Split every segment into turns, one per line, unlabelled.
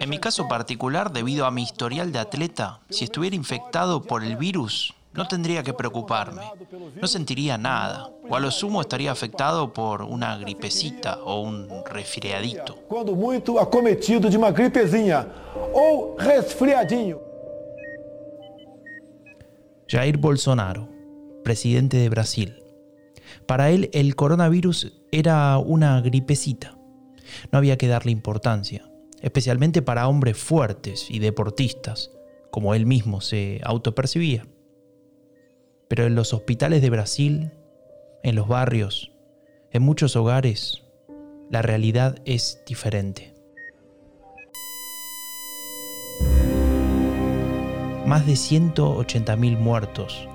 En mi caso particular, debido a mi historial de atleta, si estuviera infectado por el virus, no tendría que preocuparme. No sentiría nada. O a lo sumo estaría afectado por una gripecita o un resfriadito.
Cuando muito acometido de una gripezinha o resfriadinho.
Jair Bolsonaro, presidente de Brasil. Para él el coronavirus era una gripecita. No había que darle importancia, especialmente para hombres fuertes y deportistas, como él mismo se autopercibía. Pero en los hospitales de Brasil, en los barrios, en muchos hogares, la realidad es diferente. Más de 180.000 muertos.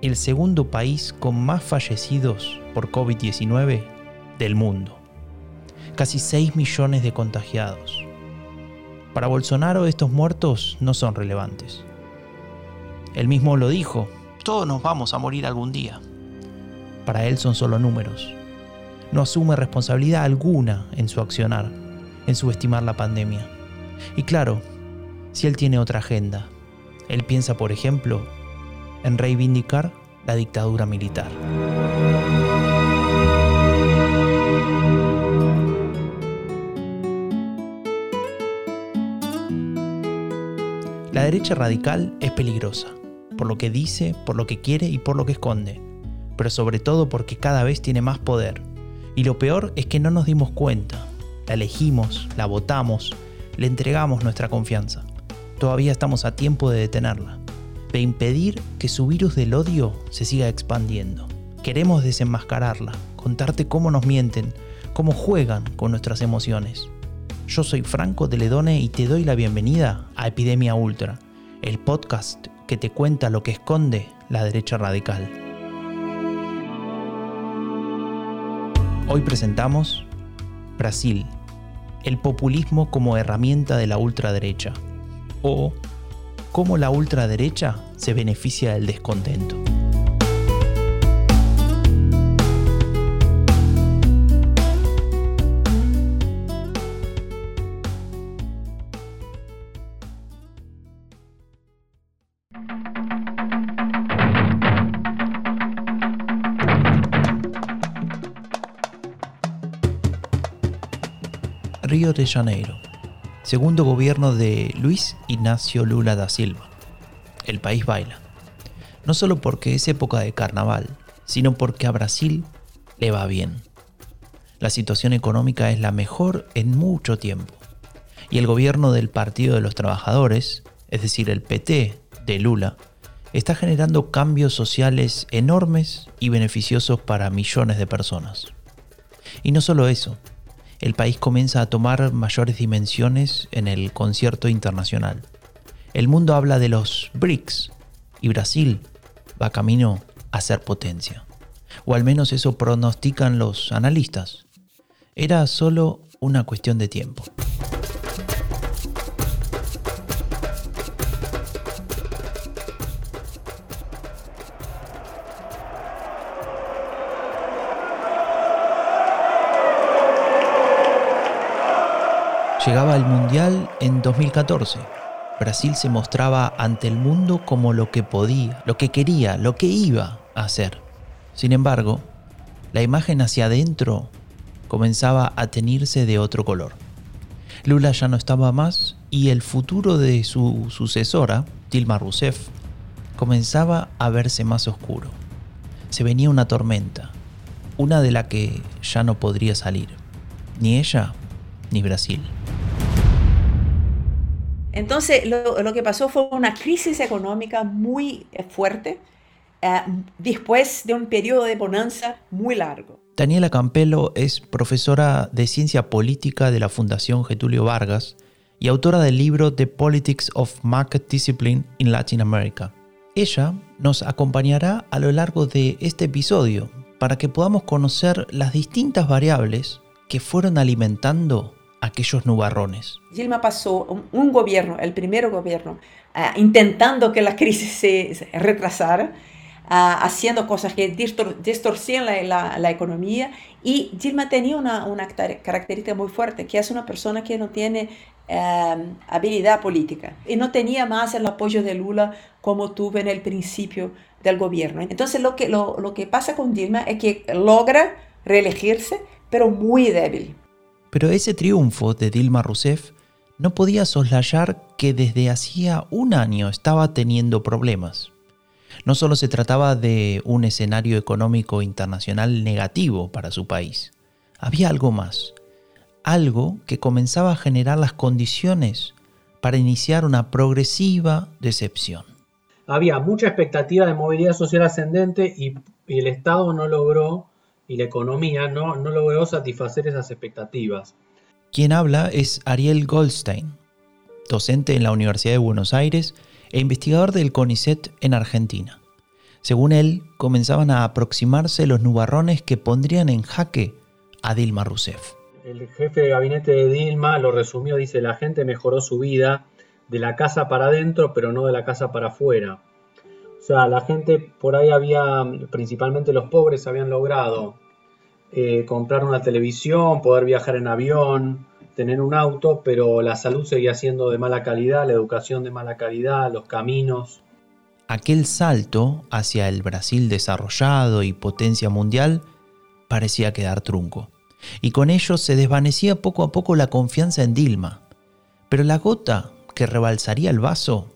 El segundo país con más fallecidos por COVID-19 del mundo. Casi 6 millones de contagiados. Para Bolsonaro estos muertos no son relevantes. Él mismo lo dijo todos nos vamos a morir algún día. Para él son solo números. No asume responsabilidad alguna en su accionar, en subestimar la pandemia. Y claro, si él tiene otra agenda, él piensa, por ejemplo, en reivindicar la dictadura militar. Derecha radical es peligrosa por lo que dice, por lo que quiere y por lo que esconde, pero sobre todo porque cada vez tiene más poder. Y lo peor es que no nos dimos cuenta, la elegimos, la votamos, le entregamos nuestra confianza. Todavía estamos a tiempo de detenerla, de impedir que su virus del odio se siga expandiendo. Queremos desenmascararla, contarte cómo nos mienten, cómo juegan con nuestras emociones. Yo soy Franco de Ledone y te doy la bienvenida a Epidemia Ultra, el podcast que te cuenta lo que esconde la derecha radical. Hoy presentamos Brasil, el populismo como herramienta de la ultraderecha, o cómo la ultraderecha se beneficia del descontento. De Janeiro, segundo gobierno de Luis Ignacio Lula da Silva. El país baila. No solo porque es época de carnaval, sino porque a Brasil le va bien. La situación económica es la mejor en mucho tiempo. Y el gobierno del Partido de los Trabajadores, es decir, el PT de Lula, está generando cambios sociales enormes y beneficiosos para millones de personas. Y no solo eso, el país comienza a tomar mayores dimensiones en el concierto internacional. El mundo habla de los BRICS y Brasil va camino a ser potencia. O al menos eso pronostican los analistas. Era solo una cuestión de tiempo. Llegaba el Mundial en 2014. Brasil se mostraba ante el mundo como lo que podía, lo que quería, lo que iba a hacer. Sin embargo, la imagen hacia adentro comenzaba a teñirse de otro color. Lula ya no estaba más y el futuro de su sucesora, Dilma Rousseff, comenzaba a verse más oscuro. Se venía una tormenta, una de la que ya no podría salir, ni ella ni Brasil.
Entonces, lo, que pasó fue una crisis económica muy eh, fuerte eh, después de un periodo de bonanza muy largo.
Daniela Campello es profesora de ciencia política de la Fundación Getulio Vargas y autora del libro The Politics of Market Discipline in Latin America. Ella nos acompañará a lo largo de este episodio para que podamos conocer las distintas variables que fueron alimentando aquellos nubarrones.
Dilma pasó un, gobierno, el primer gobierno, ah, intentando que la crisis se retrasara, uh, haciendo cosas que distor distorsionan la, economía. Y Dilma tenía una, característica muy fuerte, que es una persona que no tiene uh, habilidad política y no tenía más el apoyo de Lula como tuvo en el principio del gobierno. Entonces lo que, lo, lo que pasa con Dilma es que logra reelegirse, pero muy débil.
Pero ese triunfo de Dilma Rousseff no podía soslayar que desde hacía un año estaba teniendo problemas. No solo se trataba de un escenario económico internacional negativo para su país, había algo más, algo que comenzaba a generar las condiciones para iniciar una progresiva decepción.
Había mucha expectativa de movilidad social ascendente y, el Estado no logró, y la economía no, no logró satisfacer esas expectativas.
Quien habla es Ariel Goldstein, docente en la Universidad de Buenos Aires e investigador del CONICET en Argentina. Según él, comenzaban a aproximarse los nubarrones que pondrían en jaque a Dilma Rousseff.
El jefe de gabinete de Dilma lo resumió, dice, la gente mejoró su vida de la casa para adentro, pero no de la casa para afuera. Sea, la gente por ahí había, principalmente los pobres, habían logrado eh, comprar una televisión, poder viajar en avión, tener un auto, pero la salud seguía siendo de mala calidad, la educación de mala calidad, los caminos.
Aquel salto hacia el Brasil desarrollado y potencia mundial parecía quedar trunco, y con ello se desvanecía poco a poco la confianza en Dilma. Pero la gota que rebalsaría el vaso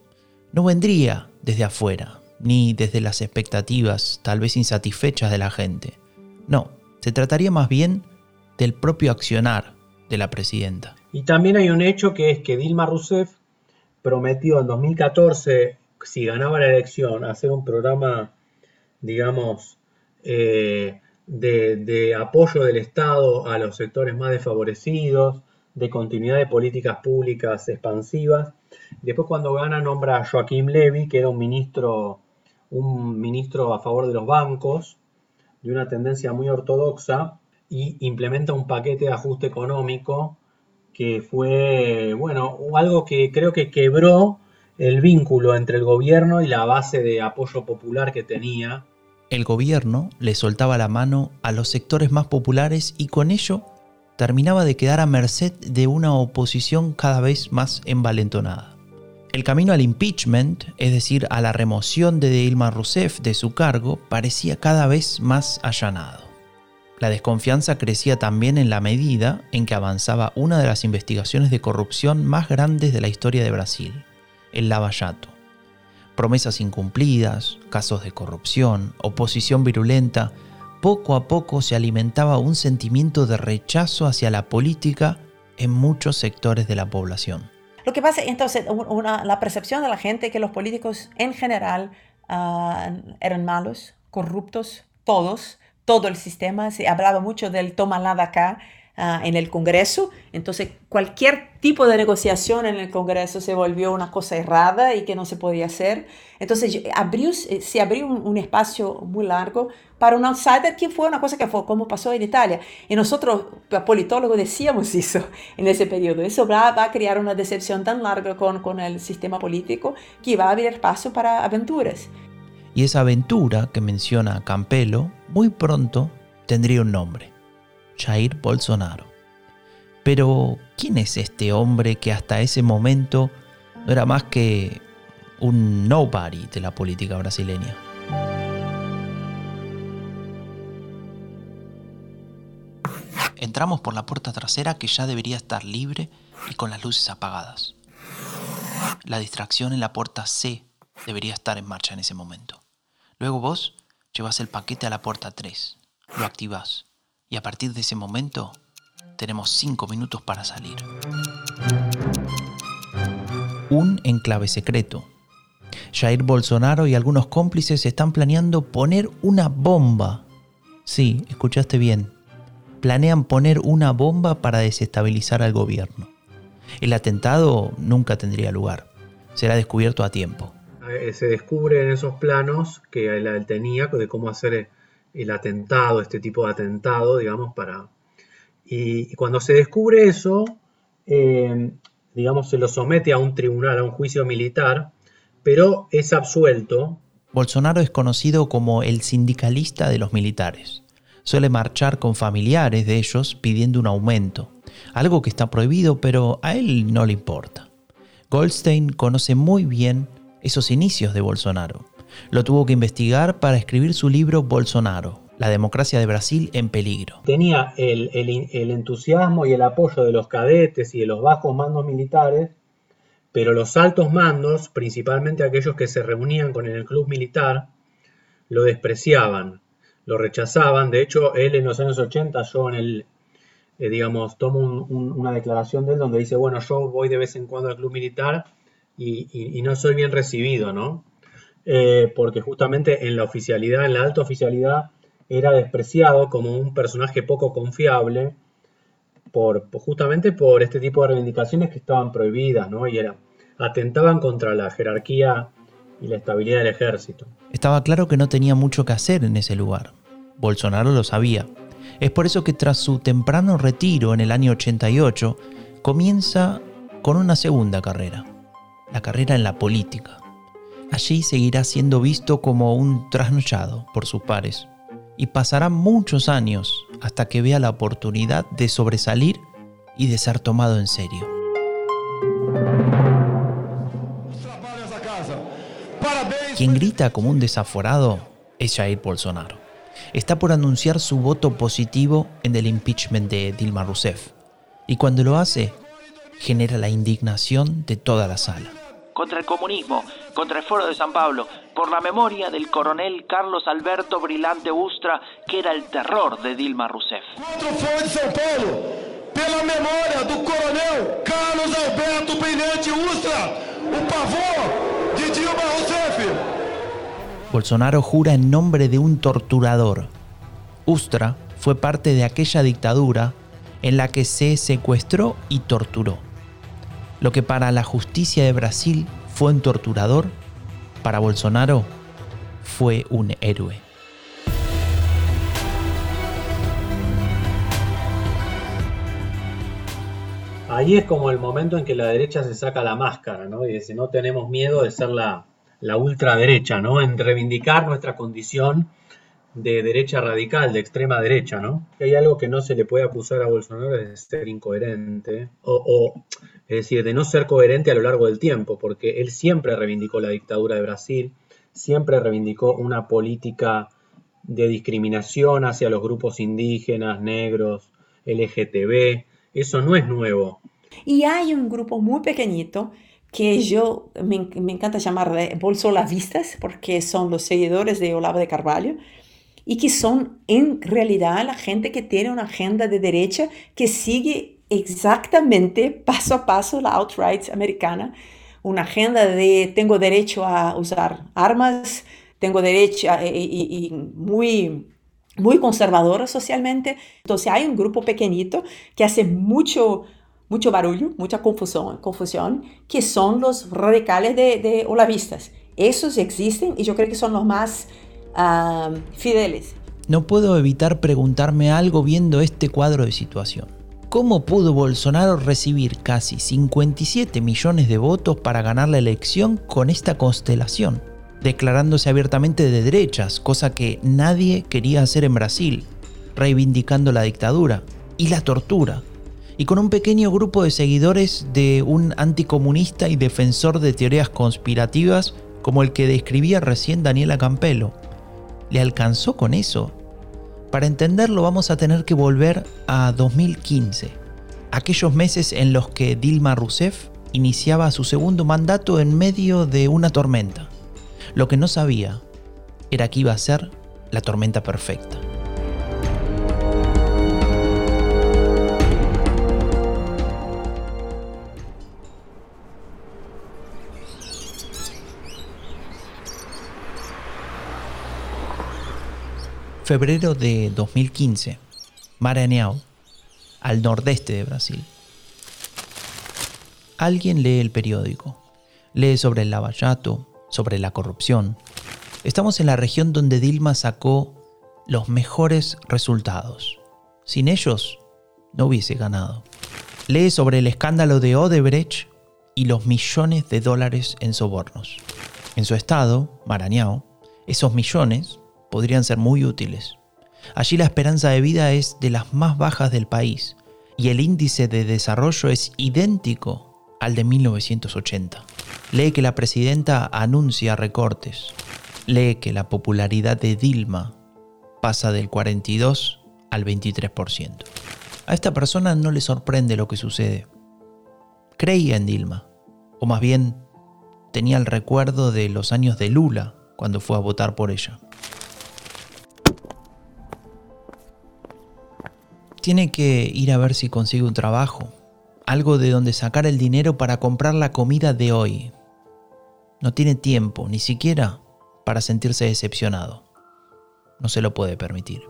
no vendría desde afuera, ni desde las expectativas tal vez insatisfechas de la gente. No, se trataría más bien del propio accionar de la presidenta.
Y también hay un hecho que es que Dilma Rousseff prometió en 2014, si ganaba la elección, hacer un programa, digamos, eh, de, de, apoyo del Estado a los sectores más desfavorecidos, de continuidad de políticas públicas expansivas. Después cuando gana nombra a Joaquín Levy, que era un ministro, un ministro a favor de los bancos, de una tendencia muy ortodoxa y implementa un paquete de ajuste económico que fue, bueno, algo que creo que quebró el vínculo entre el gobierno y la base de apoyo popular que tenía.
El gobierno le soltaba la mano a los sectores más populares y con ello terminaba de quedar a merced de una oposición cada vez más envalentonada. El camino al impeachment, es decir, a la remoción de Dilma Rousseff de su cargo, parecía cada vez más allanado. La desconfianza crecía también en la medida en que avanzaba una de las investigaciones de corrupción más grandes de la historia de Brasil, el Lava Jato. Promesas incumplidas, casos de corrupción, oposición virulenta, poco a poco se alimentaba un sentimiento de rechazo hacia la política en muchos sectores de la población.
Lo que pasa, entonces, una, la percepción de la gente que los políticos en general uh, eran malos, corruptos, todos, todo el sistema. Se hablaba mucho del toma nada acá uh, en el Congreso. Entonces, cualquier tipo de negociación en el Congreso se volvió una cosa errada y que no se podía hacer. Entonces, abrió, eh, se abrió un, un espacio muy largo para un outsider que fue una cosa que fue como pasó en Italia. Y nosotros, politólogos, decíamos eso en ese periodo. Eso va, va a crear una decepción tan larga con, con el sistema político que va a abrir paso para aventuras.
Y esa aventura que menciona Campelo muy pronto tendría un nombre, Jair Bolsonaro. Pero, ¿quién es este hombre que hasta ese momento no era más que un nobody de la política brasileña? Entramos por la puerta trasera que ya debería estar libre y con las luces apagadas. La distracción en la puerta C debería estar en marcha en ese momento. Luego vos llevas el paquete a la puerta 3, lo activás y a partir de ese momento tenemos 5 minutos para salir. Un enclave secreto. Jair Bolsonaro y algunos cómplices están planeando poner una bomba. Sí, escuchaste bien, planean poner una bomba para desestabilizar al gobierno. El atentado nunca tendría lugar. Será descubierto a tiempo.
Eh, se descubre en esos planos que él tenía de cómo hacer el atentado, este tipo de atentado, digamos, para... Y, cuando se descubre eso, eh, digamos, se lo somete a un tribunal, a un juicio militar, pero es absuelto
Bolsonaro es conocido como el sindicalista de los militares. Suele marchar con familiares de ellos pidiendo un aumento, algo que está prohibido pero a él no le importa. Goldstein conoce muy bien esos inicios de Bolsonaro. Lo tuvo que investigar para escribir su libro Bolsonaro, la democracia de Brasil en peligro.
Tenía el, entusiasmo y el apoyo de los cadetes y de los bajos mandos militares, pero los altos mandos, principalmente aquellos que se reunían con el club militar, lo despreciaban, lo rechazaban. De hecho, él en los años 80, yo en el, eh, digamos, tomo una declaración de él donde dice, bueno, yo voy de vez en cuando al club militar y, no soy bien recibido, ¿no? Eh, porque justamente en la oficialidad, en la alta oficialidad, era despreciado como un personaje poco confiable por, justamente por este tipo de reivindicaciones que estaban prohibidas, ¿no? Y era, atentaban contra la jerarquía y la estabilidad del ejército.
Estaba claro que no tenía mucho que hacer en ese lugar. Bolsonaro lo sabía. Es por eso que tras su temprano retiro en el año 88, comienza con una segunda carrera, la carrera en la política. Allí seguirá siendo visto como un trasnochado por sus pares y pasarán muchos años hasta que vea la oportunidad de sobresalir y de ser tomado en serio. Quien grita como un desaforado es Jair Bolsonaro. Está por anunciar su voto positivo en el impeachment de Dilma Rousseff. Y cuando lo hace, genera la indignación de toda la sala
contra el comunismo, contra el Foro de San Pablo, por la memoria del coronel Carlos Alberto Brilante Ustra, que era el terror de Dilma Rousseff.
Contra el Foro de San la memoria del coronel Carlos Alberto Brilante Ustra, un pavor de Dilma Rousseff.
Bolsonaro jura en nombre de un torturador. Ustra fue parte de aquella dictadura en la que se secuestró y torturó. Lo que para la justicia de Brasil fue un torturador, para Bolsonaro fue un héroe.
Ahí es como el momento en que la derecha se saca la máscara, ¿no? Y dice, no tenemos miedo de ser la, la ultraderecha, ¿no? En reivindicar nuestra condición de derecha radical, de extrema derecha, ¿no? Hay algo que no se le puede acusar a Bolsonaro de ser incoherente, o, es decir, de no ser coherente a lo largo del tiempo, porque él siempre reivindicó la dictadura de Brasil, siempre reivindicó una política de discriminación hacia los grupos indígenas, negros, LGTB, eso no es nuevo.
Y hay un grupo muy pequeñito que yo me, me encanta llamar de bolsolavistas, porque son los seguidores de Olavo de Carvalho, y que son en realidad la gente que tiene una agenda de derecha que sigue exactamente paso a paso la alt-right americana, una agenda de tengo derecho a usar armas, tengo derecho y, muy muy conservadora socialmente. Entonces hay un grupo pequeñito que hace mucho mucho barullo, mucha confusión, confusión que son los radicales de, de olavistas. Esos existen y yo creo que son los más fideles.
No puedo evitar preguntarme algo viendo este cuadro de situación. ¿Cómo pudo Bolsonaro recibir casi 57 millones de votos para ganar la elección con esta constelación? Declarándose abiertamente de derechas, cosa que nadie quería hacer en Brasil, reivindicando la dictadura y la tortura, y con un pequeño grupo de seguidores de un anticomunista y defensor de teorías conspirativas como el que describía recién Daniela Campelo le alcanzó con eso? Para entenderlo vamos a tener que volver a 2015, aquellos meses en los que Dilma Rousseff iniciaba su segundo mandato en medio de una tormenta. Lo que no sabía era que iba a ser la tormenta perfecta. Febrero de 2015, Maranhão, al nordeste de Brasil. Alguien lee el periódico, lee sobre el lavallato, sobre la corrupción. Estamos en la región donde Dilma sacó los mejores resultados. Sin ellos, no hubiese ganado. Lee sobre el escándalo de Odebrecht y los millones de dólares en sobornos. En su estado, Maranhão, Esos millones podrían ser muy útiles. Allí la esperanza de vida es de las más bajas del país y el índice de desarrollo es idéntico al de 1980. Lee que la presidenta anuncia recortes. Lee que la popularidad de Dilma pasa del 42 al 23%. A esta persona no le sorprende lo que sucede. Creía en Dilma, o más bien tenía el recuerdo de los años de Lula cuando fue a votar por ella. Tiene que ir a ver si consigue un trabajo, algo de donde sacar el dinero para comprar la comida de hoy. No tiene tiempo, ni siquiera para sentirse decepcionado. No se lo puede permitir.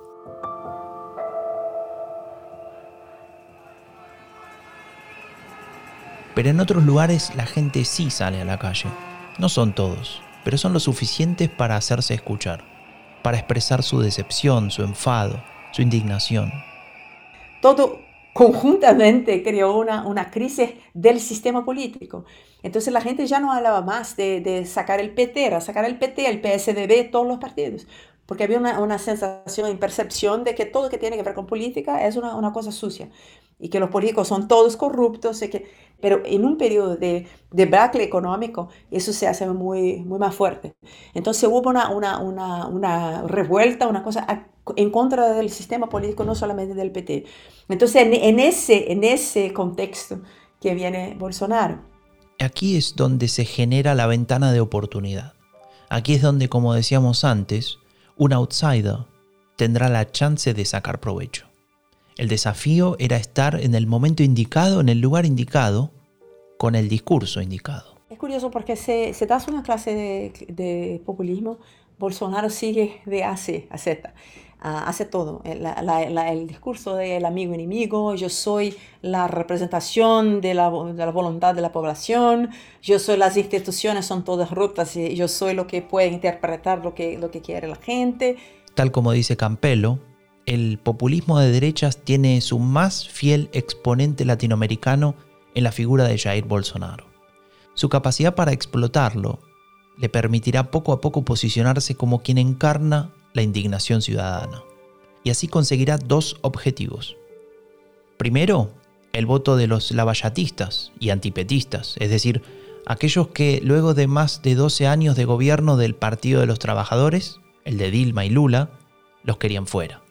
Pero en otros lugares la gente sí sale a la calle. No son todos, pero son lo suficientes para hacerse escuchar, para expresar su decepción, su enfado, su indignación.
Todo conjuntamente creó una, una crisis del sistema político. Entonces la gente ya no hablaba más de, de sacar el PT, era sacar el PT, el PSDB, todos los partidos porque había una, una, sensación y percepción de que todo lo que tiene que ver con política es una, una cosa sucia y que los políticos son todos corruptos, y que, pero en un periodo de, de bracle económico eso se hace muy, muy más fuerte. Entonces hubo una, una, una, una revuelta, una cosa en contra del sistema político, no solamente del PT. Entonces en, en, ese, en ese contexto que viene Bolsonaro.
Aquí es donde se genera la ventana de oportunidad. Aquí es donde, como decíamos antes, un outsider tendrá la chance de sacar provecho. El desafío era estar en el momento indicado, en el lugar indicado, con el discurso indicado.
Es curioso porque se, se das una clase de, de, populismo, Bolsonaro sigue de A a Z. Uh, hace todo, la, la, la, el discurso del amigo enemigo, yo soy la representación de la, de la, voluntad de la población, yo soy las instituciones, son todas rotas y yo soy lo que puede interpretar lo que, lo que quiere la gente.
Tal como dice Campello, el populismo de derechas tiene su más fiel exponente latinoamericano en la figura de Jair Bolsonaro. Su capacidad para explotarlo le permitirá poco a poco posicionarse como quien encarna la indignación ciudadana. Y así conseguirá dos objetivos. Primero, el voto de los lavallatistas y antipetistas, es decir, aquellos que luego de más de 12 años de gobierno del Partido de los Trabajadores, el de Dilma y Lula, los querían fuera.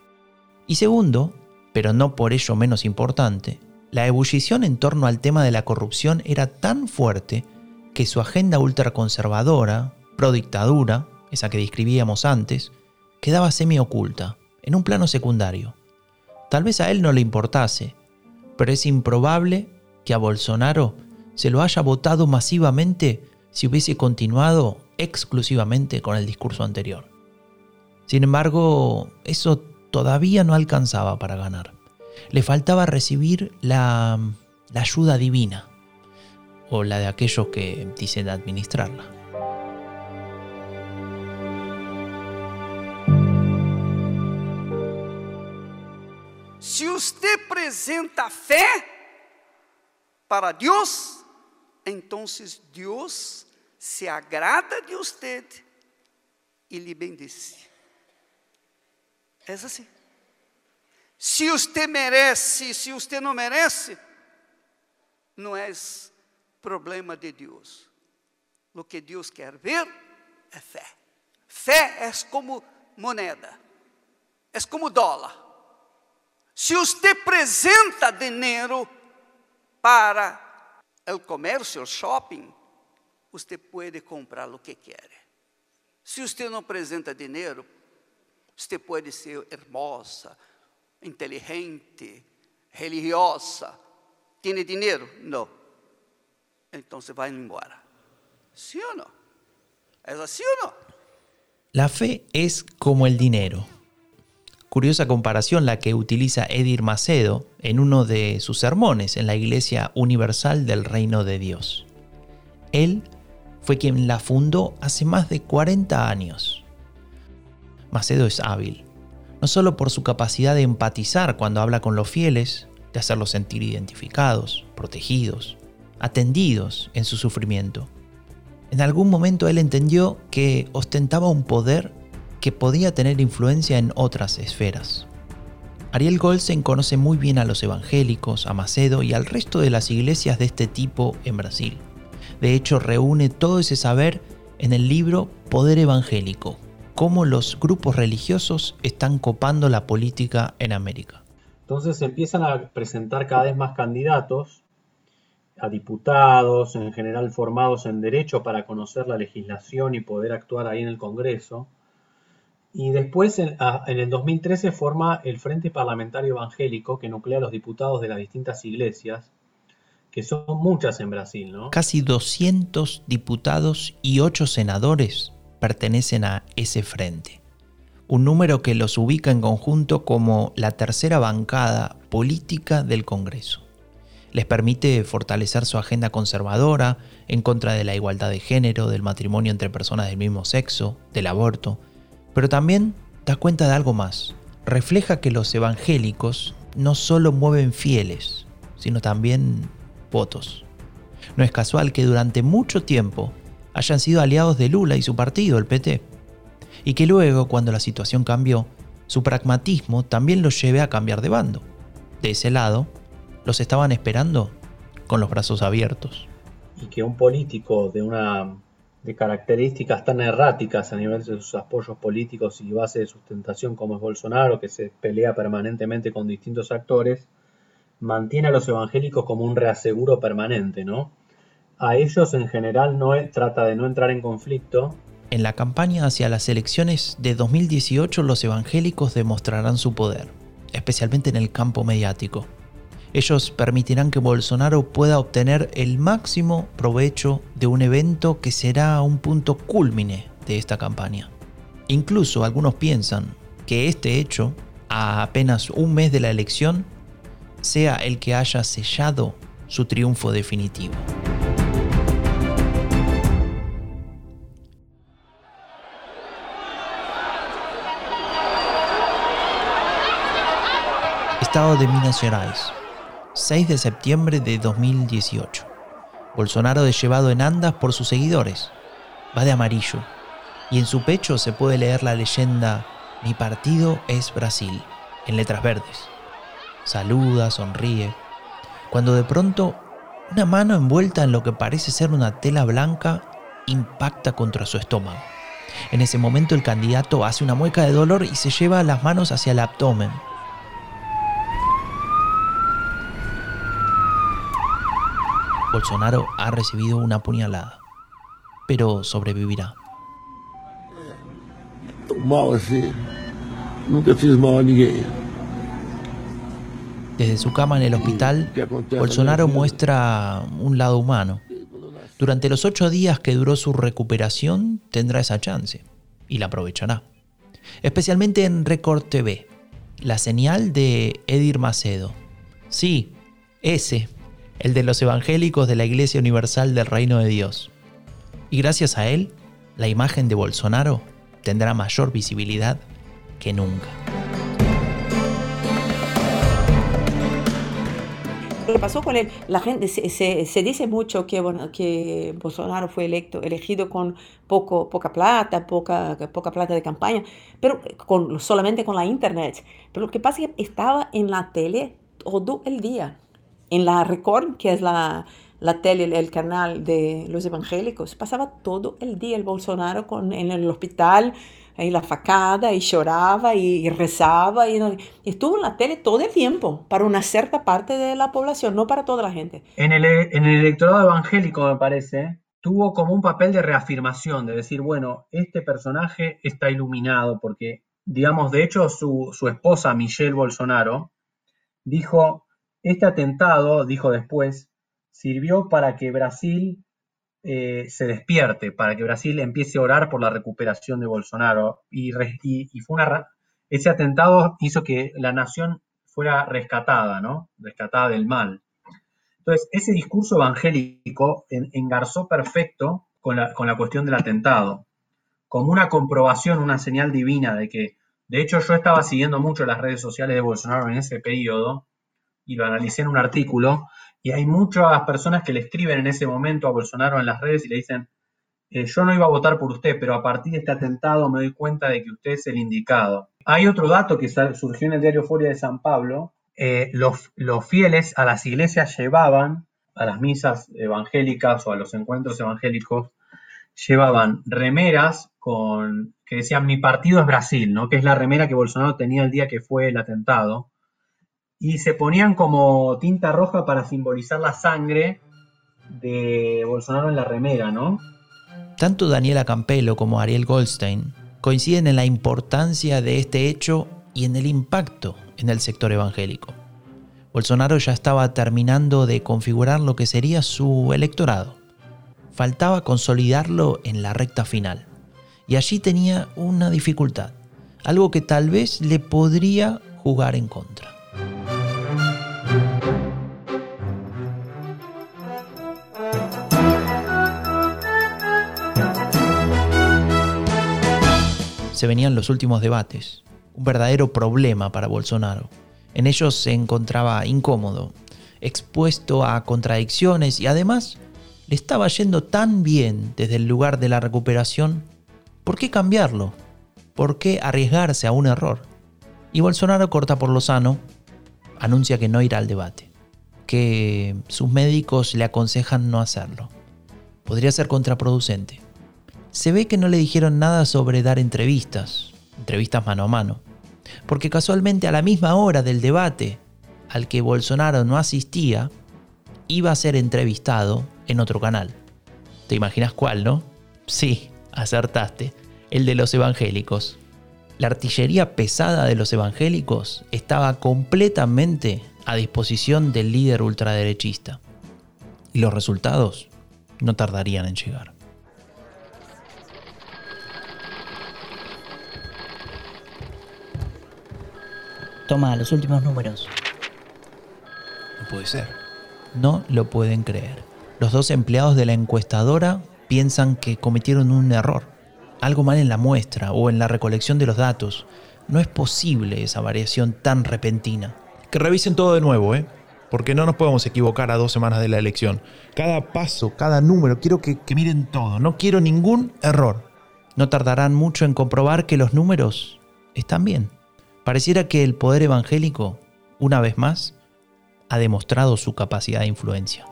Y segundo, pero no por ello menos importante, la ebullición en torno al tema de la corrupción era tan fuerte que su agenda ultraconservadora, pro dictadura, esa que describíamos antes, quedaba semi-oculta, en un plano secundario. Tal vez a él no le importase, pero es improbable que a Bolsonaro se lo haya votado masivamente si hubiese continuado exclusivamente con el discurso anterior. Sin embargo, eso todavía no alcanzaba para ganar. Le faltaba recibir la, ayuda divina, o la de aquellos que dicen administrarla.
Se usted apresenta fé para Deus, então Deus se agrada de usted e lhe bendice. É assim. Se você merece, se você não merece, não é problema de Deus. O que Deus quer ver é fé. Fé é como moneda, é como dólar. Se você apresenta dinheiro para o comércio, o shopping, você pode comprar o que quer. Se você não apresenta dinheiro, você pode ser hermosa, inteligente, religiosa. Tem dinheiro? Não. Então você vai embora. ¿Sí o no? ¿Es así o no?
La fe es como el dinero. Curiosa comparación la que utiliza Edir Macedo en uno de sus sermones en la Iglesia Universal del Reino de Dios. Él fue quien la fundó hace más de 40 años. Macedo es hábil, no solo por su capacidad de empatizar cuando habla con los fieles, de hacerlos sentir identificados, protegidos, atendidos en su sufrimiento, En algún momento él entendió que ostentaba un poder que podía tener influencia en otras esferas. Ariel Goldstein conoce muy bien a los evangélicos, a Macedo y al resto de las iglesias de este tipo en Brasil. De hecho, reúne todo ese saber en el libro Poder Evangélico, cómo los grupos religiosos están copando la política en América.
Entonces se empiezan a presentar cada vez más candidatos a diputados, en general formados en derecho para conocer la legislación y poder actuar ahí en el Congreso. Y después, en, el 2013, forma el Frente Parlamentario Evangélico, que nuclea a los diputados de las distintas iglesias, que son muchas en Brasil, ¿no?
Casi 200 diputados y 8 senadores pertenecen a ese frente. Un número que los ubica en conjunto como la tercera bancada política del Congreso. Les permite fortalecer su agenda conservadora en contra de la igualdad de género, del matrimonio entre personas del mismo sexo, del aborto, pero también da cuenta de algo más. Refleja que los evangélicos no solo mueven fieles, sino también votos. No es casual que durante mucho tiempo hayan sido aliados de Lula y su partido, el PT, y que luego, cuando la situación cambió, su pragmatismo también los lleve a cambiar de bando. De ese lado, los estaban esperando con los brazos abiertos.
Y que un político de una de características tan erráticas a nivel de sus apoyos políticos y base de sustentación como es Bolsonaro, que se pelea permanentemente con distintos actores, mantiene a los evangélicos como un reaseguro permanente, ¿no? A ellos en general no trata de no entrar en conflicto.
En la campaña hacia las elecciones de 2018 los evangélicos demostrarán su poder, especialmente en el campo mediático. Ellos permitirán que Bolsonaro pueda obtener el máximo provecho de un evento que será un punto culmine de esta campaña. Incluso algunos piensan que este hecho, a apenas un mes de la elección, sea el que haya sellado su triunfo definitivo. Estado de Minas Gerais, 6 de septiembre de 2018. Bolsonaro es llevado en andas por sus seguidores. Va de amarillo y en su pecho se puede leer la leyenda Mi partido es Brasil, en letras verdes. Saluda, sonríe, cuando de pronto una mano envuelta en lo que parece ser una tela blanca impacta contra su estómago. En ese momento el candidato hace una mueca de dolor y se lleva las manos hacia el abdomen Bolsonaro ha recibido una puñalada, pero sobrevivirá. Desde su cama en el hospital, Bolsonaro muestra un lado humano. Durante los ocho días que duró su recuperación, tendrá esa chance y la aprovechará. Especialmente en Record TV, la señal de Edir Macedo. Sí, ese el de los evangélicos de la Iglesia Universal del Reino de Dios. Y gracias a él, la imagen de Bolsonaro tendrá mayor visibilidad que nunca.
Lo que pasó con él, la gente se, dice mucho que, bueno, que Bolsonaro fue electo, elegido con poco, poca plata, poca, poca plata de campaña, pero con, solamente con la internet. Pero lo que pasa es que estaba en la tele todo el día en la Record, que es la, la tele, el canal de los evangélicos, pasaba todo el día el Bolsonaro con, en el hospital, en la facada, y lloraba y, rezaba, y, estuvo en la tele todo el tiempo, para una cierta parte de la población, no para toda la gente.
En el, en el electorado evangélico, me parece, tuvo como un papel de reafirmación, de decir, bueno, este personaje está iluminado, porque, digamos, de hecho, su, su esposa, Michelle Bolsonaro, dijo, este atentado, dijo después, sirvió para que Brasil eh, se despierte, para que Brasil empiece a orar por la recuperación de Bolsonaro. Y, fue una, ese atentado hizo que la nación fuera rescatada, ¿no? Rescatada del mal. Entonces, ese discurso evangélico engarzó perfecto con la, con la cuestión del atentado, como una comprobación, una señal divina de que, de hecho, yo estaba siguiendo mucho las redes sociales de Bolsonaro en ese periodo y lo analicé en un artículo, y hay muchas personas que le escriben en ese momento a Bolsonaro en las redes y le dicen, eh, yo no iba a votar por usted, pero a partir de este atentado me doy cuenta de que usted es el indicado. Hay otro dato que surgió en el diario Foria de San Pablo. Eh, los, los fieles a las iglesias llevaban, a las misas evangélicas o a los encuentros evangélicos, llevaban remeras con que decían mi partido es Brasil, ¿no? Que es la remera que Bolsonaro tenía el día que fue el atentado. Y se ponían como tinta roja para simbolizar la sangre de Bolsonaro en la remera, ¿no?
Tanto Daniela Campelo como Ariel Goldstein coinciden en la importancia de este hecho y en el impacto en el sector evangélico. Bolsonaro ya estaba terminando de configurar lo que sería su electorado. Faltaba consolidarlo en la recta final. Y allí tenía una dificultad, algo que tal vez le podría jugar en contra. Se venían los últimos debates, un verdadero problema para Bolsonaro. En ellos se encontraba incómodo, expuesto a contradicciones y además le estaba yendo tan bien desde el lugar de la recuperación, ¿por qué cambiarlo? ¿Por qué arriesgarse a un error? Y Bolsonaro corta por lo sano, anuncia que no irá al debate, que sus médicos le aconsejan no hacerlo. Podría ser contraproducente se ve que no le dijeron nada sobre dar entrevistas, entrevistas mano a mano, porque casualmente a la misma hora del debate al que Bolsonaro no asistía, iba a ser entrevistado en otro canal. ¿Te imaginas cuál, no? Sí, acertaste, el de los evangélicos. La artillería pesada de los evangélicos estaba completamente a disposición del líder ultraderechista. Y los resultados no tardarían en llegar.
Toma, los últimos números.
No puede ser. No lo pueden creer. Los dos empleados de la encuestadora piensan que cometieron un error. Algo mal en la muestra o en la recolección de los datos. No es posible esa variación tan repentina.
Que revisen todo de nuevo, ¿eh? Porque no nos podemos equivocar a dos semanas de la elección. Cada paso, cada número, quiero que, que miren todo. No quiero ningún error.
No tardarán mucho en comprobar que los números están bien. Pareciera que el poder evangélico, una vez más, ha demostrado su capacidad de influencia.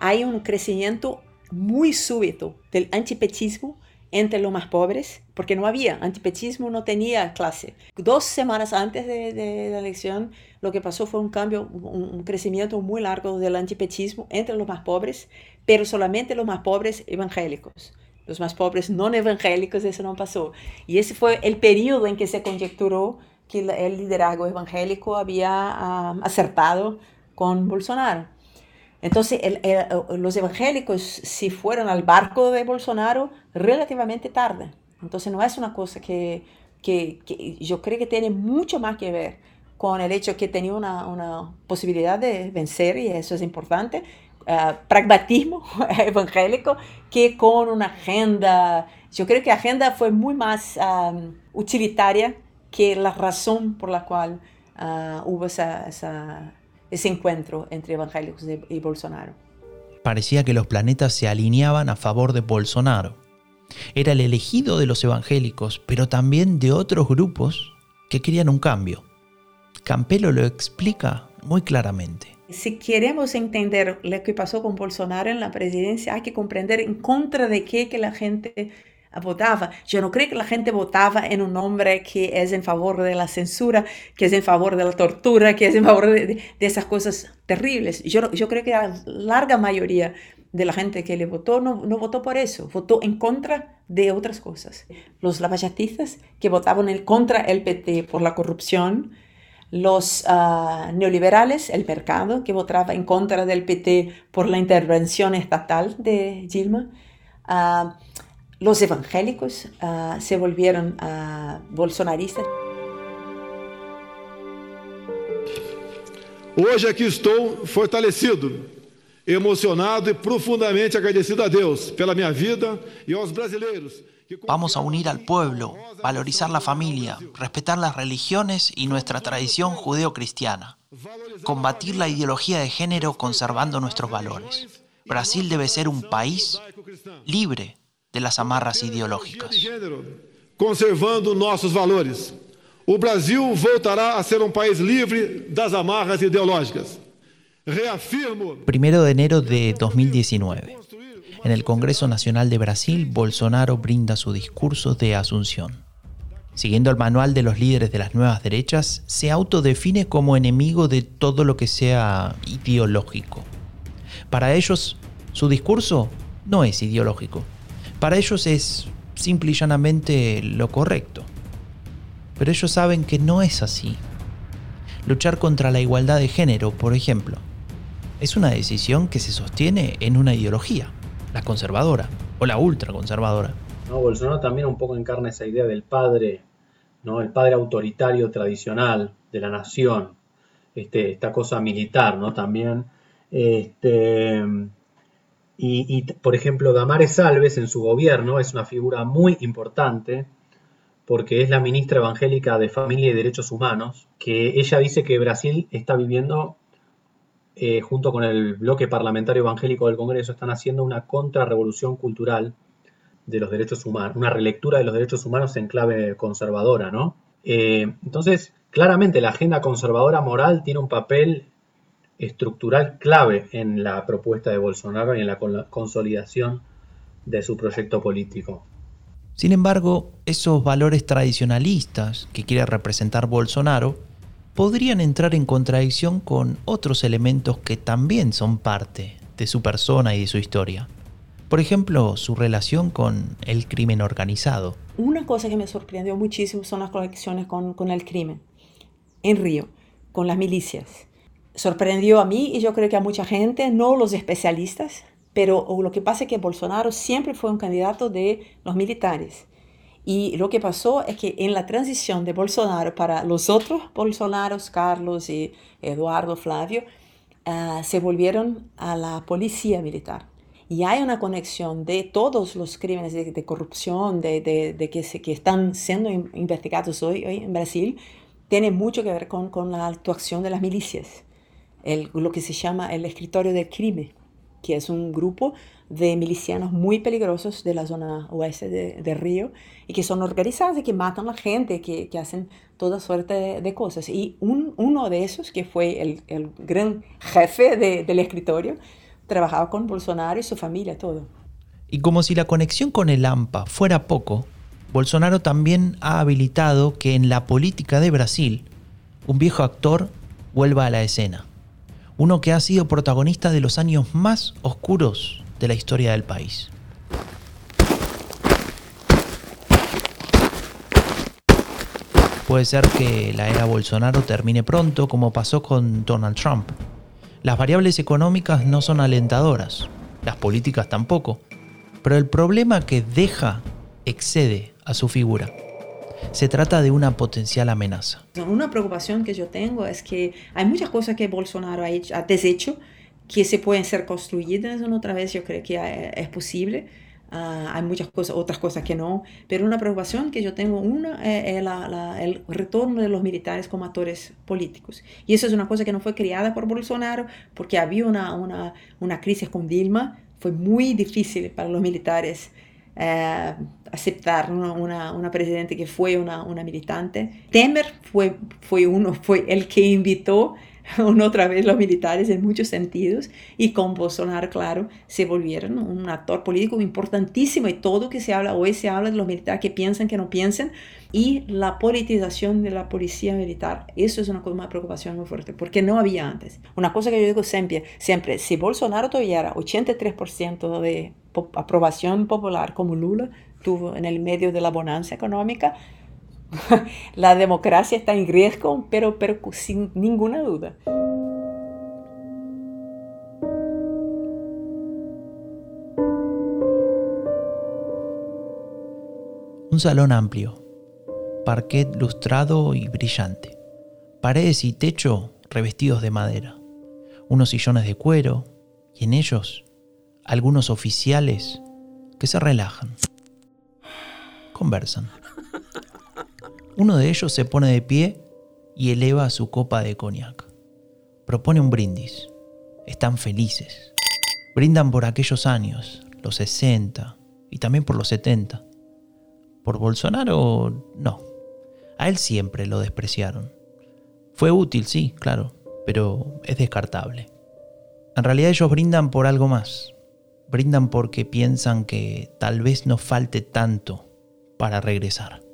Hay un crecimiento muy súbito del antipetismo entre los más pobres, porque no había, antipetismo no tenía clase. Dos semanas antes de, la elección, lo que pasó fue un cambio, un, crecimiento muy largo del antipetismo entre los más pobres, pero solamente los más pobres evangélicos los más pobres no evangélicos, eso no pasó. Y ese fue el periodo en que se conjecturó que el liderazgo evangélico había acertado con Bolsonaro. Entonces, los evangélicos si fueron al barco de Bolsonaro relativamente tarde. Entonces, no es una cosa que, que, que yo creo que tiene mucho más que ver con el hecho que tenía una, una posibilidad de vencer, y eso es importante, eh, pragmatismo evangélico que con una agenda. Yo creo que la agenda fue muy más utilitaria que la razón por la cual ah, hubo ese encuentro entre evangélicos y Bolsonaro.
Parecía que los planetas se alineaban a favor de Bolsonaro. Era el elegido de los evangélicos, pero también de otros grupos que querían un cambio. Campelo lo explica muy claramente.
Si queremos entender lo que pasó con Bolsonaro en la presidencia, hay que comprender en contra de qué que la gente votaba. Yo no creo que la gente votaba en un hombre que es en favor de la censura, que es en favor de la tortura, que es en favor de, esas cosas terribles. Yo, yo creo que la larga mayoría de la gente que le votó no, no votó por eso, votó en contra de otras cosas. Los lavallatistas que votaban en contra el PT por la corrupción, los ah, neoliberales, el mercado, que votaba en contra del PT por la intervención estatal de Dilma, ah, los evangélicos ah, se volvieron bolsonaristas.
Hoje aqui estou fortalecido, emocionado e profundamente agradecido a Deus pela minha vida e aos brasileiros
Vamos a unir al pueblo, valorizar la familia, respetar las religiones y nuestra tradición judeo-cristiana, combatir la ideología de género conservando nuestros valores. Brasil debe ser un país libre, de las amarras ideológicas.
Conservando nossos valores. O Brasil voltará a ser un país libre das amarras ideológicas. Reafirmo.
Primero de enero de 2019. En el Congreso Nacional de Brasil, Bolsonaro brinda su discurso de Asunción. Siguiendo el manual de los líderes de las nuevas derechas, se autodefine como enemigo de todo lo que sea ideológico. Para ellos, su discurso no es ideológico. Para ellos es simple y llanamente lo correcto. Pero ellos saben que no es así. Luchar contra la igualdad de género, por ejemplo, es una decisión que se sostiene en una ideología, la conservadora o la ultraconservadora.
No, Bolsonaro también un poco encarna esa idea del padre, ¿no? El padre autoritario tradicional de la nación, este, esta cosa militar, ¿no? También. Este, y, por ejemplo, Damares Salves en su gobierno es una figura muy importante porque es la ministra evangélica de Familia y Derechos Humanos, que ella dice que Brasil está viviendo, eh, junto con el bloque parlamentario evangélico del Congreso, están haciendo una contrarrevolución cultural de los derechos humanos, una relectura de los derechos humanos en clave conservadora, ¿no? Eh, entonces, claramente la agenda conservadora moral tiene un papel estructural clave en la propuesta de Bolsonaro y en la consolidación de su proyecto político.
Sin embargo, esos valores tradicionalistas que quiere representar Bolsonaro podrían entrar en contradicción con otros elementos que también son parte de su persona y de su historia. Por ejemplo, su relación con el crimen organizado.
Una cosa que me sorprendió muchísimo son las conexiones con, el crimen en Río, con las milicias. Sorprendió a mí y yo creo que a mucha gente, no los especialistas, pero lo que pasa es que Bolsonaro siempre fue un candidato de los militares. Y lo que pasó es que en la transición de Bolsonaro para los otros Bolsonaros, Carlos y Eduardo Flavio, uh, se volvieron a la policía militar. Y hay una conexión de todos los crímenes de, corrupción de, de, que, se, que están siendo investigados hoy, hoy, en Brasil, tiene mucho que ver con, con la actuación de las milicias, el, lo que se llama el escritorio del crimen, que es un grupo de milicianos muy peligrosos de la zona oeste de, Río y que son organizados y que matan a la gente, que, que hacen toda suerte de, cosas. Y un, uno de esos, que fue el, el gran jefe del escritorio, trabajaba con Bolsonaro y su familia, todo.
Y como si la conexión con el AMPA fuera poco, Bolsonaro también ha habilitado que en la política de Brasil un viejo actor vuelva a la escena. Uno que ha sido protagonista de los años más oscuros de la historia del país. Puede ser que la era Bolsonaro termine pronto como pasó con Donald Trump las variables económicas no son alentadoras, las políticas tampoco, pero el problema que deja excede a su figura. Se trata de una potencial amenaza.
Una preocupación que yo tengo es que hay muchas cosas que Bolsonaro ha, ha deshecho que se pueden ser construidas otra vez, yo creo que es posible Ah, hay muchas cosas, otras cosas que no, pero una preocupación que yo tengo, una eh, es el retorno de los militares como actores políticos. Y eso es una cosa que no fue creada por Bolsonaro, porque había una, una, una crisis con Dilma, fue muy difícil para los militares eh, aceptar una, una, presidente que fue una, una militante. Temer fue, fue, uno, fue el que invitó otra vez los militares en muchos sentidos y con Bolsonaro, claro, se volvieron un actor político importantísimo y todo que se habla hoy se habla de los militares que piensan, que no piensan y la politización de la policía militar. Eso es una, una preocupación muy fuerte porque no había antes. Una cosa que yo digo siempre, siempre si Bolsonaro tuviera 83% de aprobación popular como Lula tuvo en el medio de la bonanza económica, la democracia está en riesgo, pero, pero sin ninguna duda.
Un salón amplio, parquet lustrado y brillante, paredes y techo revestidos de madera, unos sillones de cuero y en ellos algunos oficiales que se relajan, conversan. Uno de ellos se pone de pie y eleva su copa de cognac. Propone un brindis. Están felices. Brindan por aquellos años, los 60, y también por los 70. Por Bolsonaro, no. A él siempre lo despreciaron. Fue útil, sí, claro, pero es descartable. En realidad ellos brindan por algo más. Brindan porque piensan que tal vez nos falte tanto para regresar.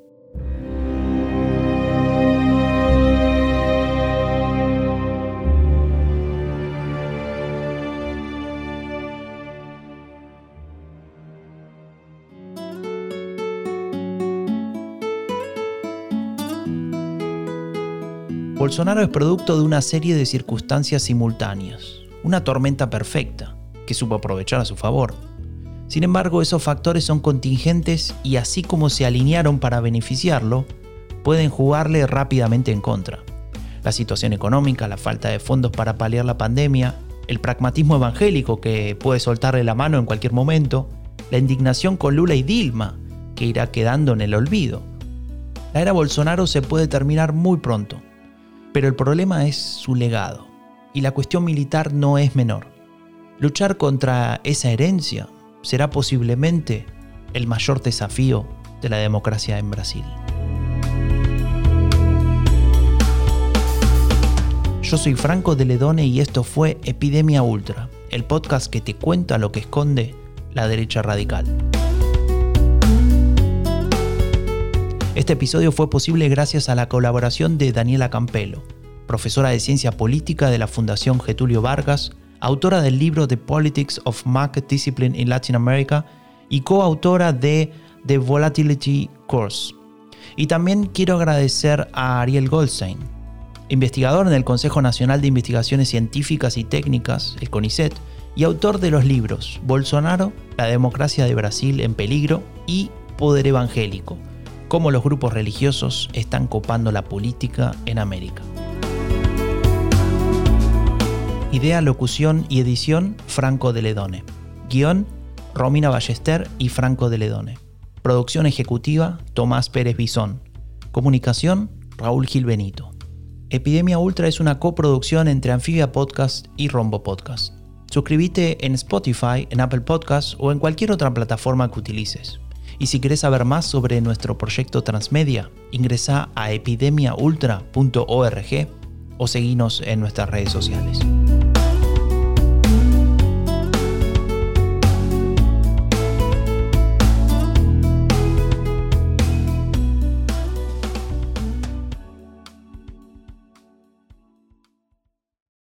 Bolsonaro es producto de una serie de circunstancias simultáneas, una tormenta perfecta, que supo aprovechar a su favor. Sin embargo, esos factores son contingentes y así como se alinearon para beneficiarlo, pueden jugarle rápidamente en contra. La situación económica, la falta de fondos para paliar la pandemia, el pragmatismo evangélico que puede soltarle la mano en cualquier momento, la indignación con Lula y Dilma, que irá quedando en el olvido. La era Bolsonaro se puede terminar muy pronto, pero el problema es su legado, y la cuestión militar no es menor. Luchar contra esa herencia será posiblemente el mayor desafío de la democracia en Brasil. Yo soy Franco de Ledone y esto fue Epidemia Ultra, el podcast que te cuenta lo que esconde la derecha radical. Este episodio fue posible gracias a la colaboración de Daniela Campelo, profesora de ciencia política de la Fundación Getulio Vargas, autora del libro The Politics of Market Discipline in Latin America y coautora de The Volatility Course. Y también quiero agradecer a Ariel Goldstein, investigador en el Consejo Nacional de Investigaciones Científicas y Técnicas, el CONICET, y autor de los libros Bolsonaro, la democracia de Brasil en peligro y Poder Evangélico, cómo los grupos religiosos están copando la política en América. Idea, locución y edición, Franco de Ledone. Guión, Romina Ballester y Franco de Ledone. Producción ejecutiva, Tomás Pérez Bisón. Comunicación, Raúl Gil Benito. Epidemia Ultra es una coproducción entre Anfibia Podcast y Rombo Podcast. Suscríbete en Spotify, en Apple Podcasts o en cualquier otra plataforma que utilices. Y si quieres saber más sobre nuestro proyecto Transmedia, ingresa a epidemiaultra.org o seguinos en nuestras redes sociales.